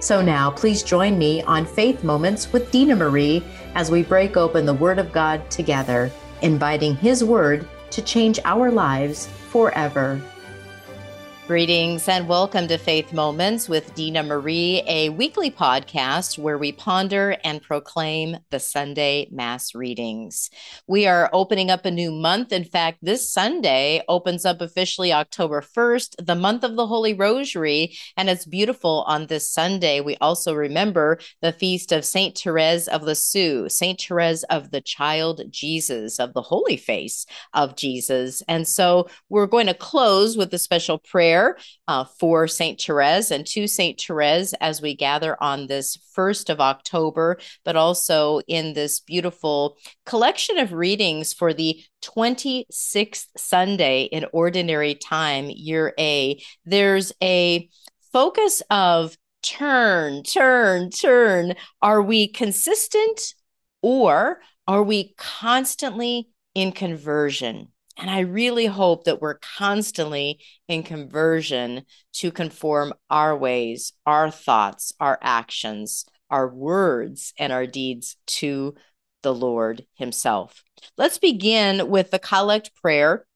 So now, please join me on Faith Moments with Dina Marie as we break open the Word of God together, inviting His Word to change our lives forever. Greetings and welcome to Faith Moments with Dina Marie, a weekly podcast where we ponder and proclaim the Sunday Mass readings. We are opening up a new month. In fact, this Sunday opens up officially October 1st, the month of the Holy Rosary, and it's beautiful on this Sunday. We also remember the feast of Saint Therese of Lisieux, Saint Therese of the Child Jesus, of the Holy Face of Jesus. And so we're going to close with a special prayer prayer uh, for St. Therese and to St. Therese as we gather on this 1st of October, but also in this beautiful collection of readings for the 26th Sunday in Ordinary Time, Year A. There's a focus of turn, turn, turn. Are we consistent or are we constantly in conversion? And I really hope that we're constantly in conversion to conform our ways, our thoughts, our actions, our words, and our deeds to the Lord Himself. Let's begin with the collect prayer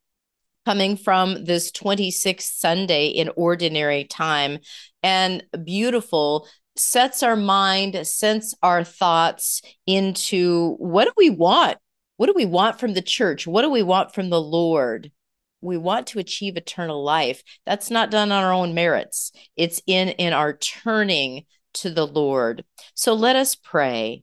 coming from this 26th Sunday in ordinary time and beautiful sets our mind, sets our thoughts into what do we want what do we want from the church? What do we want from the Lord? We want to achieve eternal life. That's not done on our own merits. It's in in our turning to the Lord. So let us pray.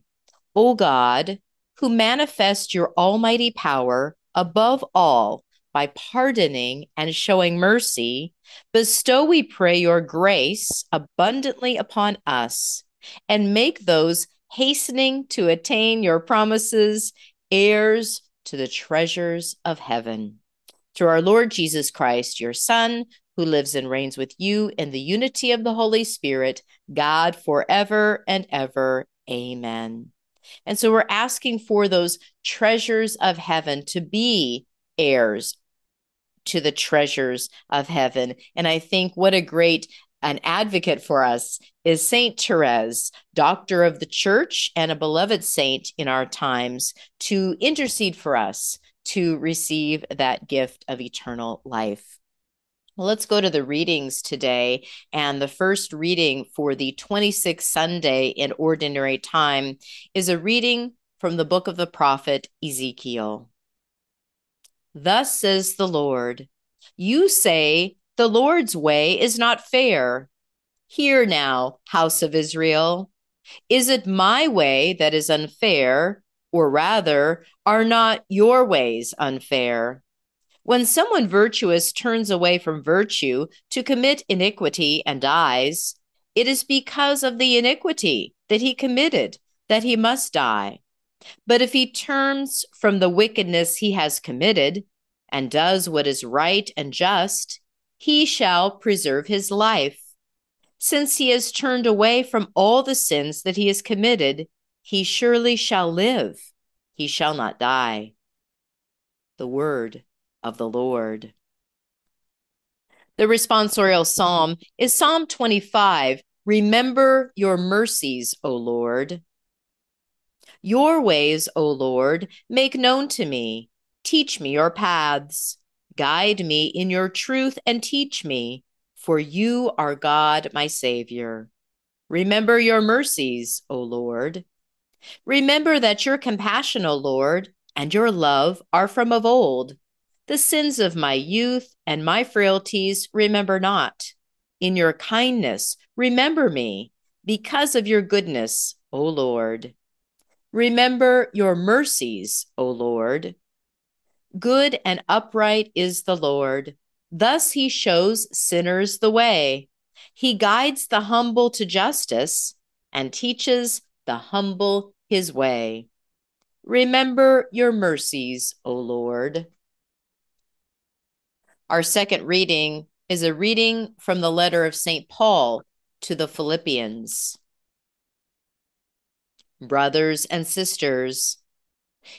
O God, who manifest your almighty power above all by pardoning and showing mercy, bestow, we pray, your grace abundantly upon us and make those hastening to attain your promises heirs to the treasures of heaven. Through our Lord Jesus Christ, your Son, who lives and reigns with you in the unity of the Holy Spirit, God forever and ever. Amen. And so we're asking for those treasures of heaven to be heirs to the treasures of heaven. And I think what a great an advocate for us is Saint Therese, doctor of the church and a beloved saint in our times, to intercede for us to receive that gift of eternal life. Well, let's go to the readings today. And the first reading for the 26th Sunday in Ordinary Time is a reading from the book of the prophet Ezekiel. Thus says the Lord You say, the Lord's way is not fair. Hear now, house of Israel. Is it my way that is unfair, or rather, are not your ways unfair? When someone virtuous turns away from virtue to commit iniquity and dies, it is because of the iniquity that he committed that he must die. But if he turns from the wickedness he has committed and does what is right and just, he shall preserve his life. Since he has turned away from all the sins that he has committed, he surely shall live. He shall not die. The word of the Lord. The responsorial psalm is Psalm 25 Remember your mercies, O Lord. Your ways, O Lord, make known to me. Teach me your paths. Guide me in your truth and teach me, for you are God, my Savior. Remember your mercies, O Lord. Remember that your compassion, O Lord, and your love are from of old. The sins of my youth and my frailties remember not. In your kindness, remember me, because of your goodness, O Lord. Remember your mercies, O Lord. Good and upright is the Lord. Thus he shows sinners the way. He guides the humble to justice and teaches the humble his way. Remember your mercies, O Lord. Our second reading is a reading from the letter of St. Paul to the Philippians. Brothers and sisters,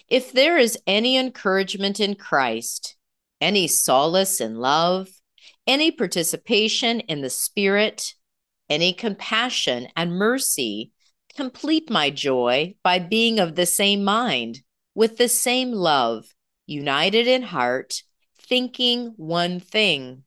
if there is any encouragement in Christ, any solace in love, any participation in the Spirit, any compassion and mercy, complete my joy by being of the same mind, with the same love, united in heart, thinking one thing.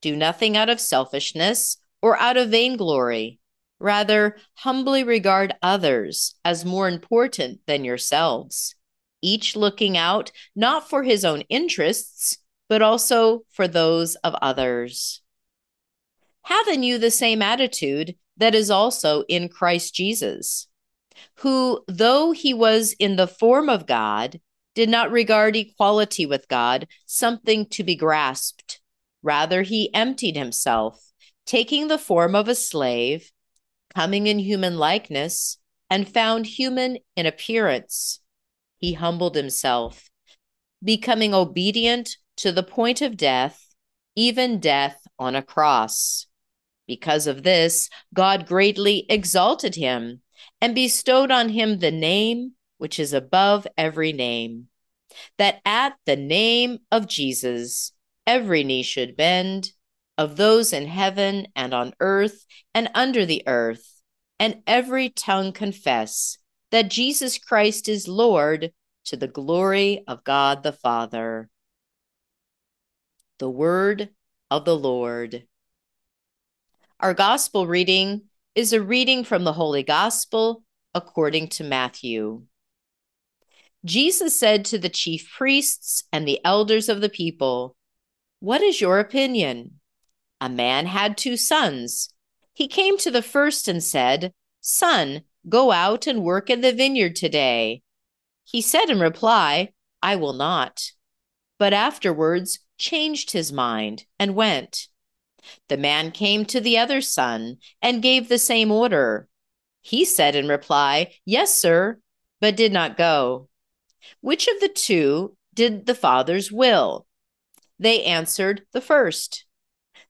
Do nothing out of selfishness or out of vainglory. Rather, humbly regard others as more important than yourselves, each looking out not for his own interests, but also for those of others. Have in you the same attitude that is also in Christ Jesus, who, though he was in the form of God, did not regard equality with God something to be grasped. Rather, he emptied himself, taking the form of a slave, coming in human likeness, and found human in appearance. He humbled himself, becoming obedient to the point of death, even death on a cross. Because of this, God greatly exalted him and bestowed on him the name which is above every name, that at the name of Jesus every knee should bend, of those in heaven and on earth and under the earth, and every tongue confess that Jesus Christ is Lord to the glory of God the Father. The word of the Lord. Our gospel reading is a reading from the Holy Gospel according to Matthew. Jesus said to the chief priests and the elders of the people, What is your opinion? A man had two sons. He came to the first and said, Son, go out and work in the vineyard today. He said in reply, I will not. But afterwards changed his mind and went. The man came to the other son and gave the same order. He said in reply, Yes, sir, but did not go. Which of the two did the father's will? They answered, The first.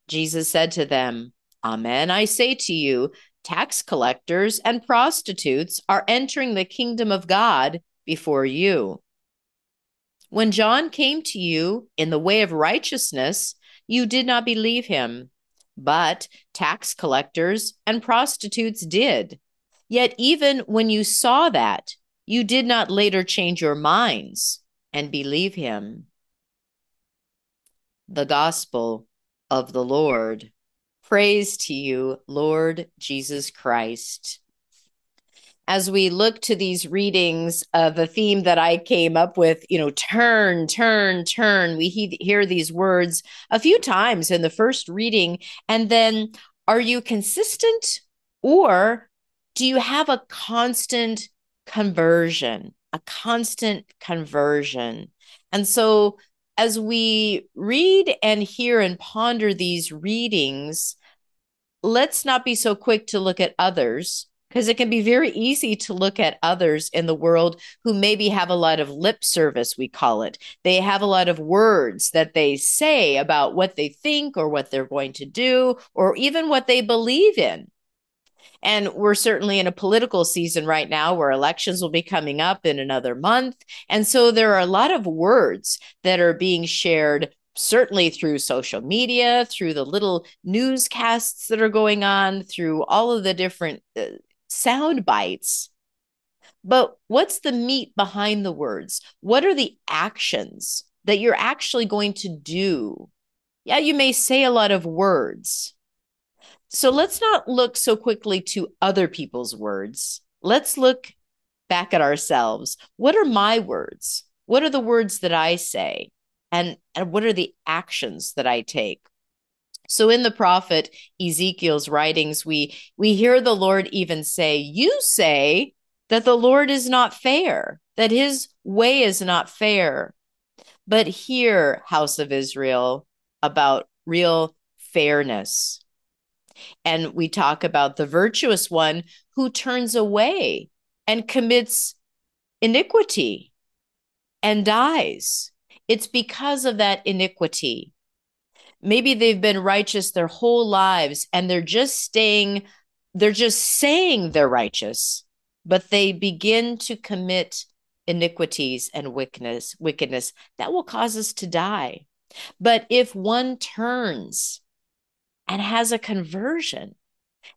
Jesus said to them, Amen, I say to you, tax collectors and prostitutes are entering the kingdom of God before you. When John came to you in the way of righteousness, you did not believe him, but tax collectors and prostitutes did. Yet, even when you saw that, you did not later change your minds and believe him. The Gospel of the Lord. Praise to you, Lord Jesus Christ as we look to these readings of the theme that I came up with, you know, turn, turn, turn, we he- hear these words a few times in the first reading. And then are you consistent or do you have a constant conversion, a constant conversion? And so as we read and hear and ponder these readings, let's not be so quick to look at others because it can be very easy to look at others in the world who maybe have a lot of lip service, we call it. They have a lot of words that they say about what they think or what they're going to do or even what they believe in. And we're certainly in a political season right now where elections will be coming up in another month. And so there are a lot of words that are being shared certainly through social media, through the little newscasts that are going on, through all of the different uh, sound bites. But what's the meat behind the words? What are the actions that you're actually going to do? Yeah, you may say a lot of words. So let's not look so quickly to other people's words. Let's look back at ourselves. What are my words? What are the words that I say? And, and what are the actions that I take? So in the prophet Ezekiel's writings, we we hear the Lord even say, You say that the Lord is not fair, that his way is not fair. But hear, house of Israel, about real fairness. And we talk about the virtuous one who turns away and commits iniquity and dies. It's because of that iniquity. Maybe they've been righteous their whole lives and they're just staying, they're just saying they're righteous, but they begin to commit iniquities and wickedness, wickedness that will cause us to die. But if one turns and has a conversion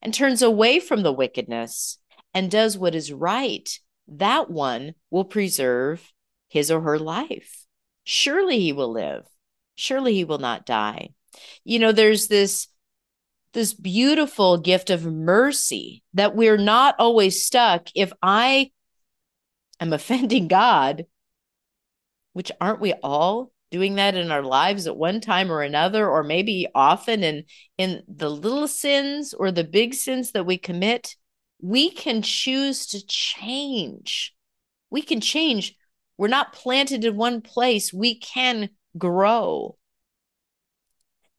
and turns away from the wickedness and does what is right, that one will preserve his or her life. Surely he will live. Surely he will not die. You know, there's this this beautiful gift of mercy that we're not always stuck if I am offending God, which aren't we all doing that in our lives at one time or another or maybe often in in the little sins or the big sins that we commit we can choose to change. We can change. We're not planted in one place. We can grow.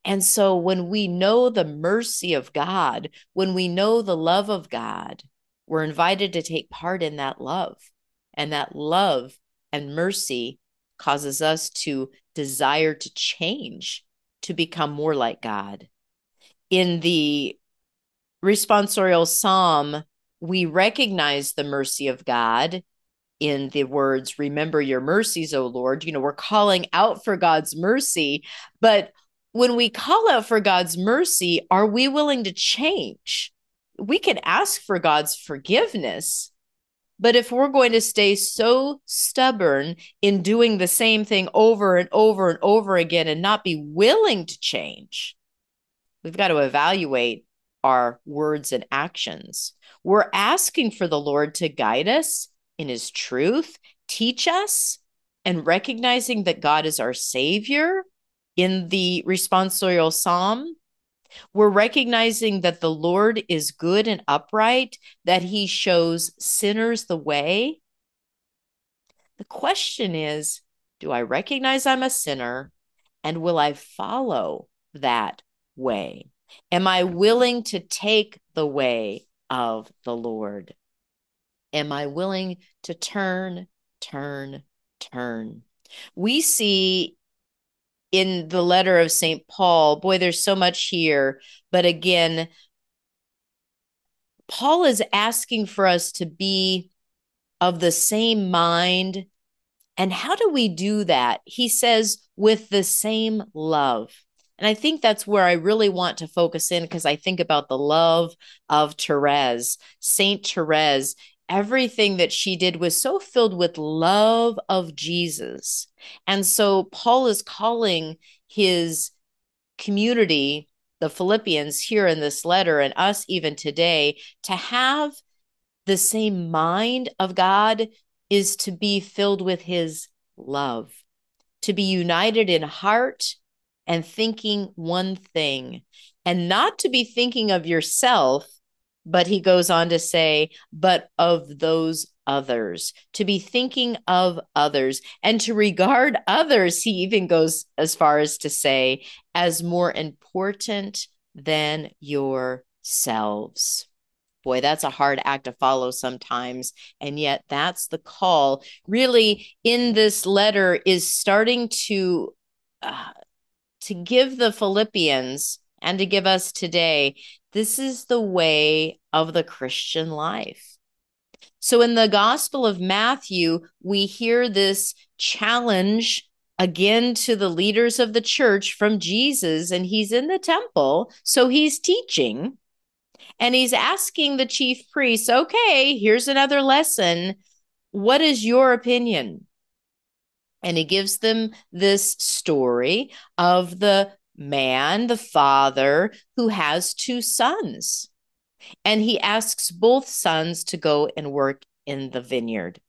And so when we know the mercy of God when we know the love of God we're invited to take part in that love and that love and mercy causes us to desire to change, to become more like God. In the responsorial psalm, we recognize the mercy of God in the words, Remember your mercies, O Lord. You know, we're calling out for God's mercy. But when we call out for God's mercy, are we willing to change? We can ask for God's forgiveness, but if we're going to stay so stubborn in doing the same thing over and over and over again and not be willing to change, we've got to evaluate our words and actions. We're asking for the Lord to guide us in his truth, teach us, and recognizing that God is our Savior in the responsorial psalm we're recognizing that the Lord is good and upright, that he shows sinners the way. The question is do I recognize I'm a sinner and will I follow that way? Am I willing to take the way of the Lord? Am I willing to turn, turn, turn? We see in the letter of St. Paul, boy, there's so much here. But again, Paul is asking for us to be of the same mind. And how do we do that? He says, with the same love. And I think that's where I really want to focus in because I think about the love of Therese. Saint Therese everything that she did was so filled with love of Jesus. And so Paul is calling his community, the Philippians, here in this letter, and us even today, to have the same mind of God is to be filled with his love, to be united in heart and thinking one thing, and not to be thinking of yourself but he goes on to say, but of those others, to be thinking of others and to regard others, he even goes as far as to say, as more important than yourselves. Boy, that's a hard act to follow sometimes. And yet, that's the call. Really, in this letter, is starting to. Uh, to give the Philippians and to give us today this is the way of the Christian life. So in the Gospel of Matthew, we hear this challenge again to the leaders of the church from Jesus, and he's in the temple. So he's teaching and he's asking the chief priests, okay, here's another lesson. What is your opinion? And he gives them this story of the man, the father, who has two sons. And he asks both sons to go and work in the vineyard.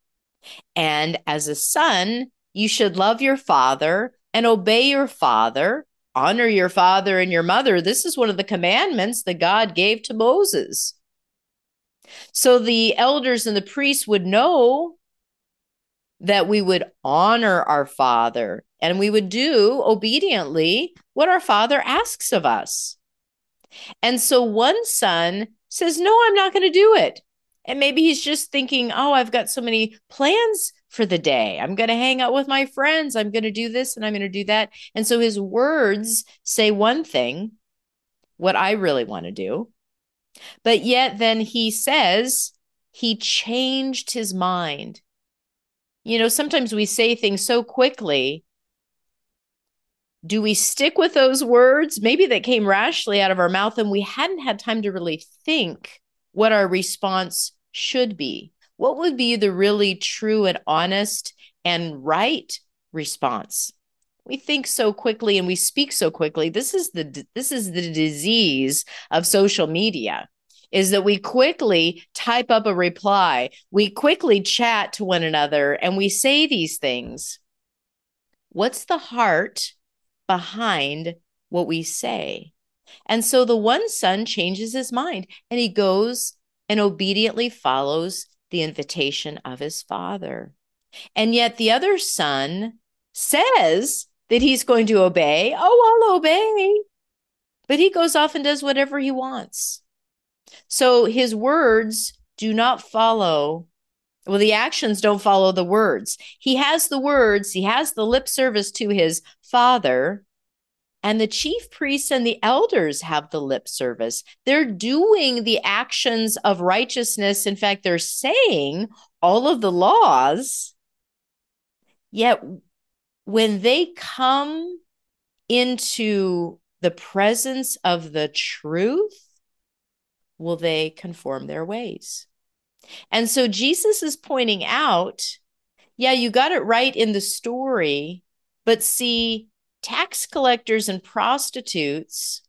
And as a son, you should love your father and obey your father, honor your father and your mother. This is one of the commandments that God gave to Moses. So the elders and the priests would know that we would honor our father and we would do obediently what our father asks of us. And so one son says, No, I'm not going to do it. And maybe he's just thinking, Oh, I've got so many plans for the day. I'm going to hang out with my friends. I'm going to do this and I'm going to do that. And so his words say one thing, what I really want to do. But yet then he says he changed his mind. You know, sometimes we say things so quickly. Do we stick with those words? Maybe that came rashly out of our mouth and we hadn't had time to really think what our response should be. What would be the really true and honest and right response? We think so quickly and we speak so quickly. This is the this is the disease of social media is that we quickly type up a reply. We quickly chat to one another and we say these things. What's the heart behind what we say? And so the one son changes his mind and he goes and obediently follows the invitation of his father. And yet the other son says that he's going to obey. Oh, I'll obey. But he goes off and does whatever he wants. So his words do not follow. Well, the actions don't follow the words. He has the words, he has the lip service to his father, and the chief priests and the elders have the lip service. They're doing the actions of righteousness. In fact, they're saying all of the laws. Yet, when they come into the presence of the truth, will they conform their ways? And so Jesus is pointing out, yeah, you got it right in the story, but see, tax collectors and prostitutes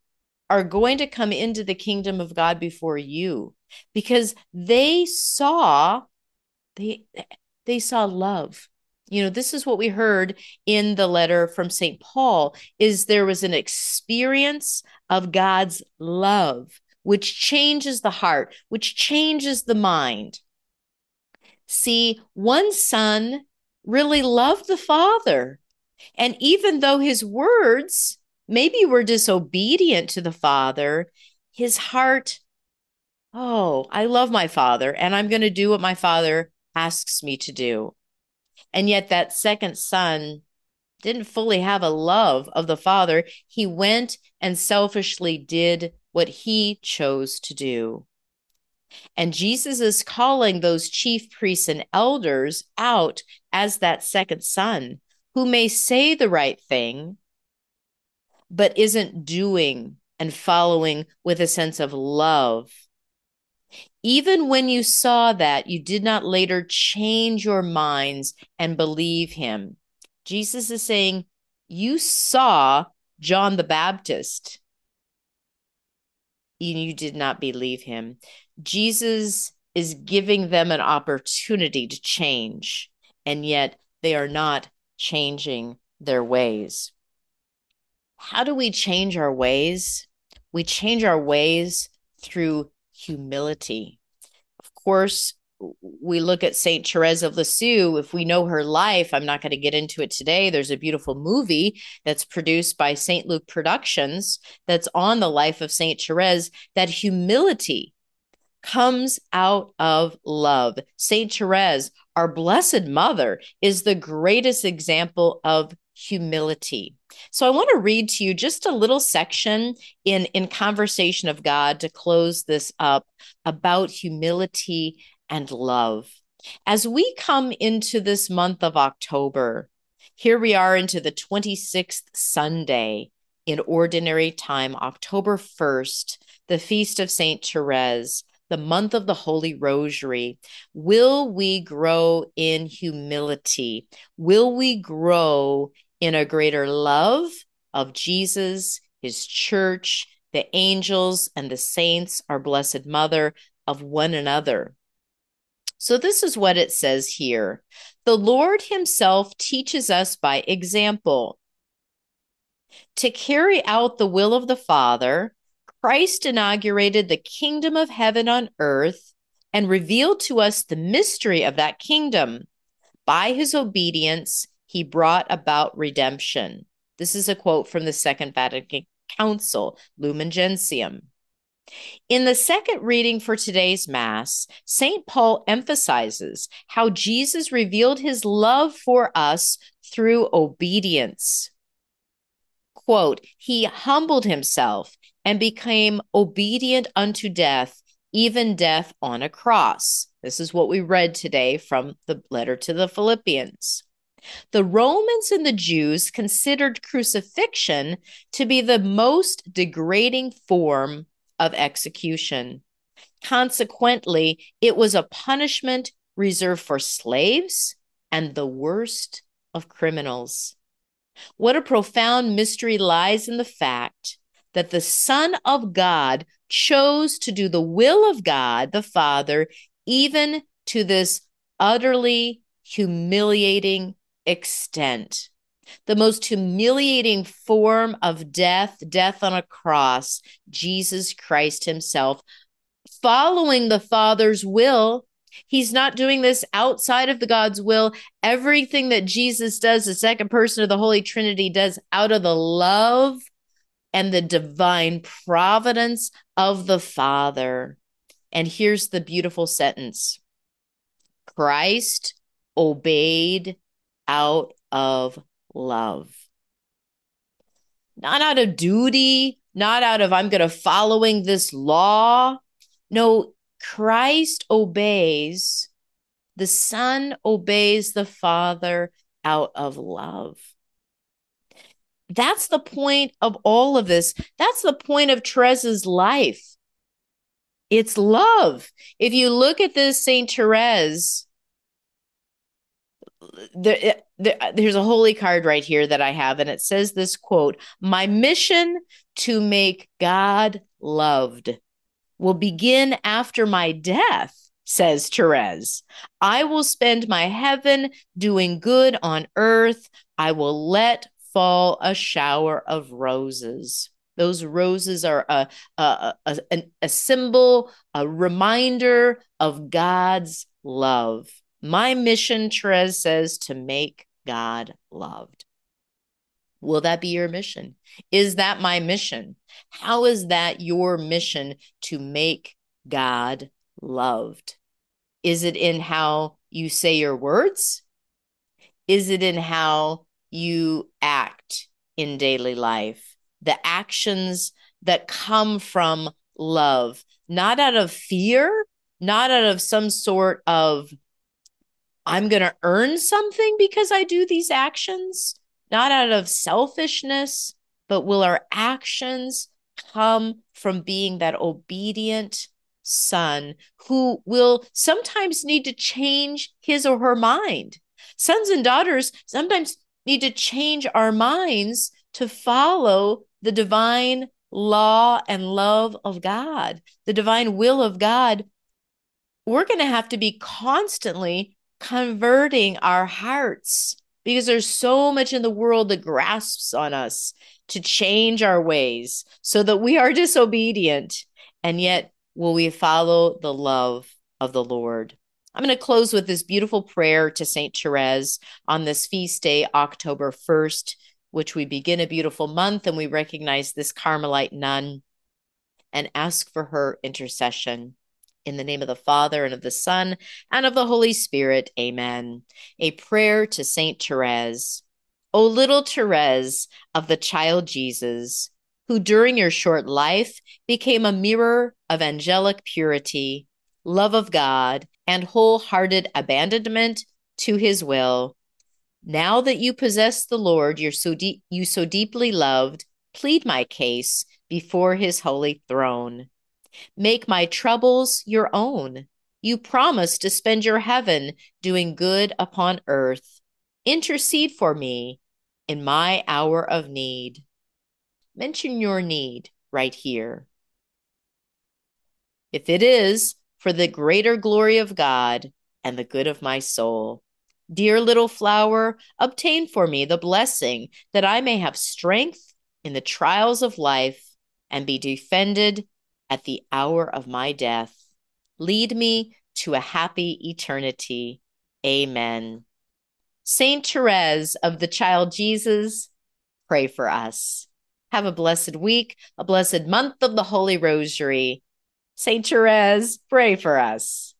are going to come into the kingdom of God before you because they saw they they saw love you know this is what we heard in the letter from St Paul is there was an experience of God's love which changes the heart, which changes the mind. See, one son really loved the father. And even though his words maybe were disobedient to the father, his heart, oh, I love my father and I'm going to do what my father asks me to do. And yet that second son didn't fully have a love of the father. He went and selfishly did what he chose to do. And Jesus is calling those chief priests and elders out as that second son who may say the right thing, but isn't doing and following with a sense of love. Even when you saw that, you did not later change your minds and believe him. Jesus is saying, You saw John the Baptist you did not believe him. Jesus is giving them an opportunity to change, and yet they are not changing their ways. How do we change our ways? We change our ways through humility. Of course, we look at Saint Therese of Lisieux, if we know her life, I'm not going to get into it today. There's a beautiful movie that's produced by St. Luke Productions that's on the life of Saint Therese. That humility comes out of love. Saint Therese, our blessed mother, is the greatest example of humility. So I want to read to you just a little section in in conversation of God to close this up about humility and love. As we come into this month of October, here we are into the 26th Sunday in ordinary time, October 1st, the feast of St. Therese, the month of the Holy Rosary. Will we grow in humility? Will we grow in a greater love of Jesus, his church, the angels, and the saints, our Blessed Mother, of one another? So, this is what it says here The Lord Himself teaches us by example. To carry out the will of the Father, Christ inaugurated the kingdom of heaven on earth and revealed to us the mystery of that kingdom. By his obedience, he brought about redemption. This is a quote from the Second Vatican Council, Lumen Gentium. In the second reading for today's Mass, St. Paul emphasizes how Jesus revealed his love for us through obedience. Quote, He humbled himself and became obedient unto death, even death on a cross. This is what we read today from the letter to the Philippians. The Romans and the Jews considered crucifixion to be the most degrading form of execution. Consequently, it was a punishment reserved for slaves and the worst of criminals. What a profound mystery lies in the fact that the Son of God chose to do the will of God the Father, even to this utterly humiliating extent. The most humiliating form of death, death on a cross, Jesus Christ Himself, following the Father's will. He's not doing this outside of the God's will. Everything that Jesus does, the second person of the Holy Trinity does out of the love and the divine providence of the Father. And here's the beautiful sentence Christ obeyed out of love. Not out of duty, not out of I'm going to following this law. No, Christ obeys. The Son obeys the Father out of love. That's the point of all of this. That's the point of Therese's life. It's love. If you look at this Saint Therese, there, there, there's a holy card right here that I have, and it says this quote My mission to make God loved will begin after my death, says Therese. I will spend my heaven doing good on earth. I will let fall a shower of roses. Those roses are a, a, a, a, symbol, a reminder of God's love. My mission, Therese says, to make God loved. Will that be your mission? Is that my mission? How is that your mission to make God loved? Is it in how you say your words? Is it in how you act in daily life, the actions that come from love, not out of fear, not out of some sort of, I'm going to earn something because I do these actions, not out of selfishness, but will our actions come from being that obedient son who will sometimes need to change his or her mind? Sons and daughters sometimes need to change our minds to follow the divine law and love of God, the divine will of God, we're going to have to be constantly converting our hearts because there's so much in the world that grasps on us to change our ways so that we are disobedient. And yet, will we follow the love of the Lord? I'm going to close with this beautiful prayer to St. Therese on this feast day, October 1st, which we begin a beautiful month and we recognize this Carmelite nun and ask for her intercession. In the name of the Father and of the Son and of the Holy Spirit, amen. A prayer to St. Therese. O little Therese of the child Jesus, who during your short life became a mirror of angelic purity, love of God, and wholehearted abandonment to his will. Now that you possess the Lord you're so de- you so deeply loved, plead my case before his holy throne. Make my troubles your own. You promise to spend your heaven doing good upon earth. Intercede for me in my hour of need. Mention your need right here. If it is for the greater glory of God, and the good of my soul. Dear little flower, obtain for me the blessing that I may have strength in the trials of life and be defended at the hour of my death. Lead me to a happy eternity. Amen. Saint Therese of the Child Jesus, pray for us. Have a blessed week, a blessed month of the Holy Rosary. Saint Therese, pray for us.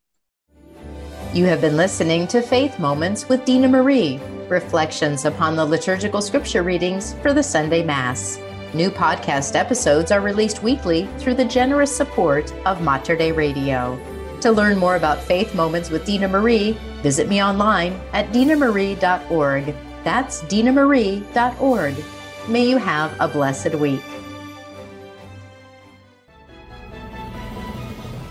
You have been listening to Faith Moments with Dina Marie, reflections upon the liturgical scripture readings for the Sunday Mass. New podcast episodes are released weekly through the generous support of Mater Dei Radio. To learn more about Faith Moments with Dina Marie, visit me online at dinamarie.org. That's dinamarie.org. May you have a blessed week.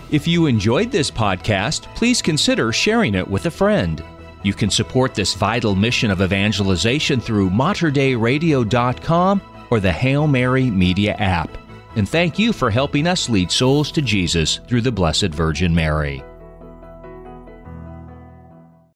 If you enjoyed this podcast, please consider sharing it with a friend. You can support this vital mission of evangelization through materdeiradio.com or the Hail Mary Media app. And thank you for helping us lead souls to Jesus through the Blessed Virgin Mary.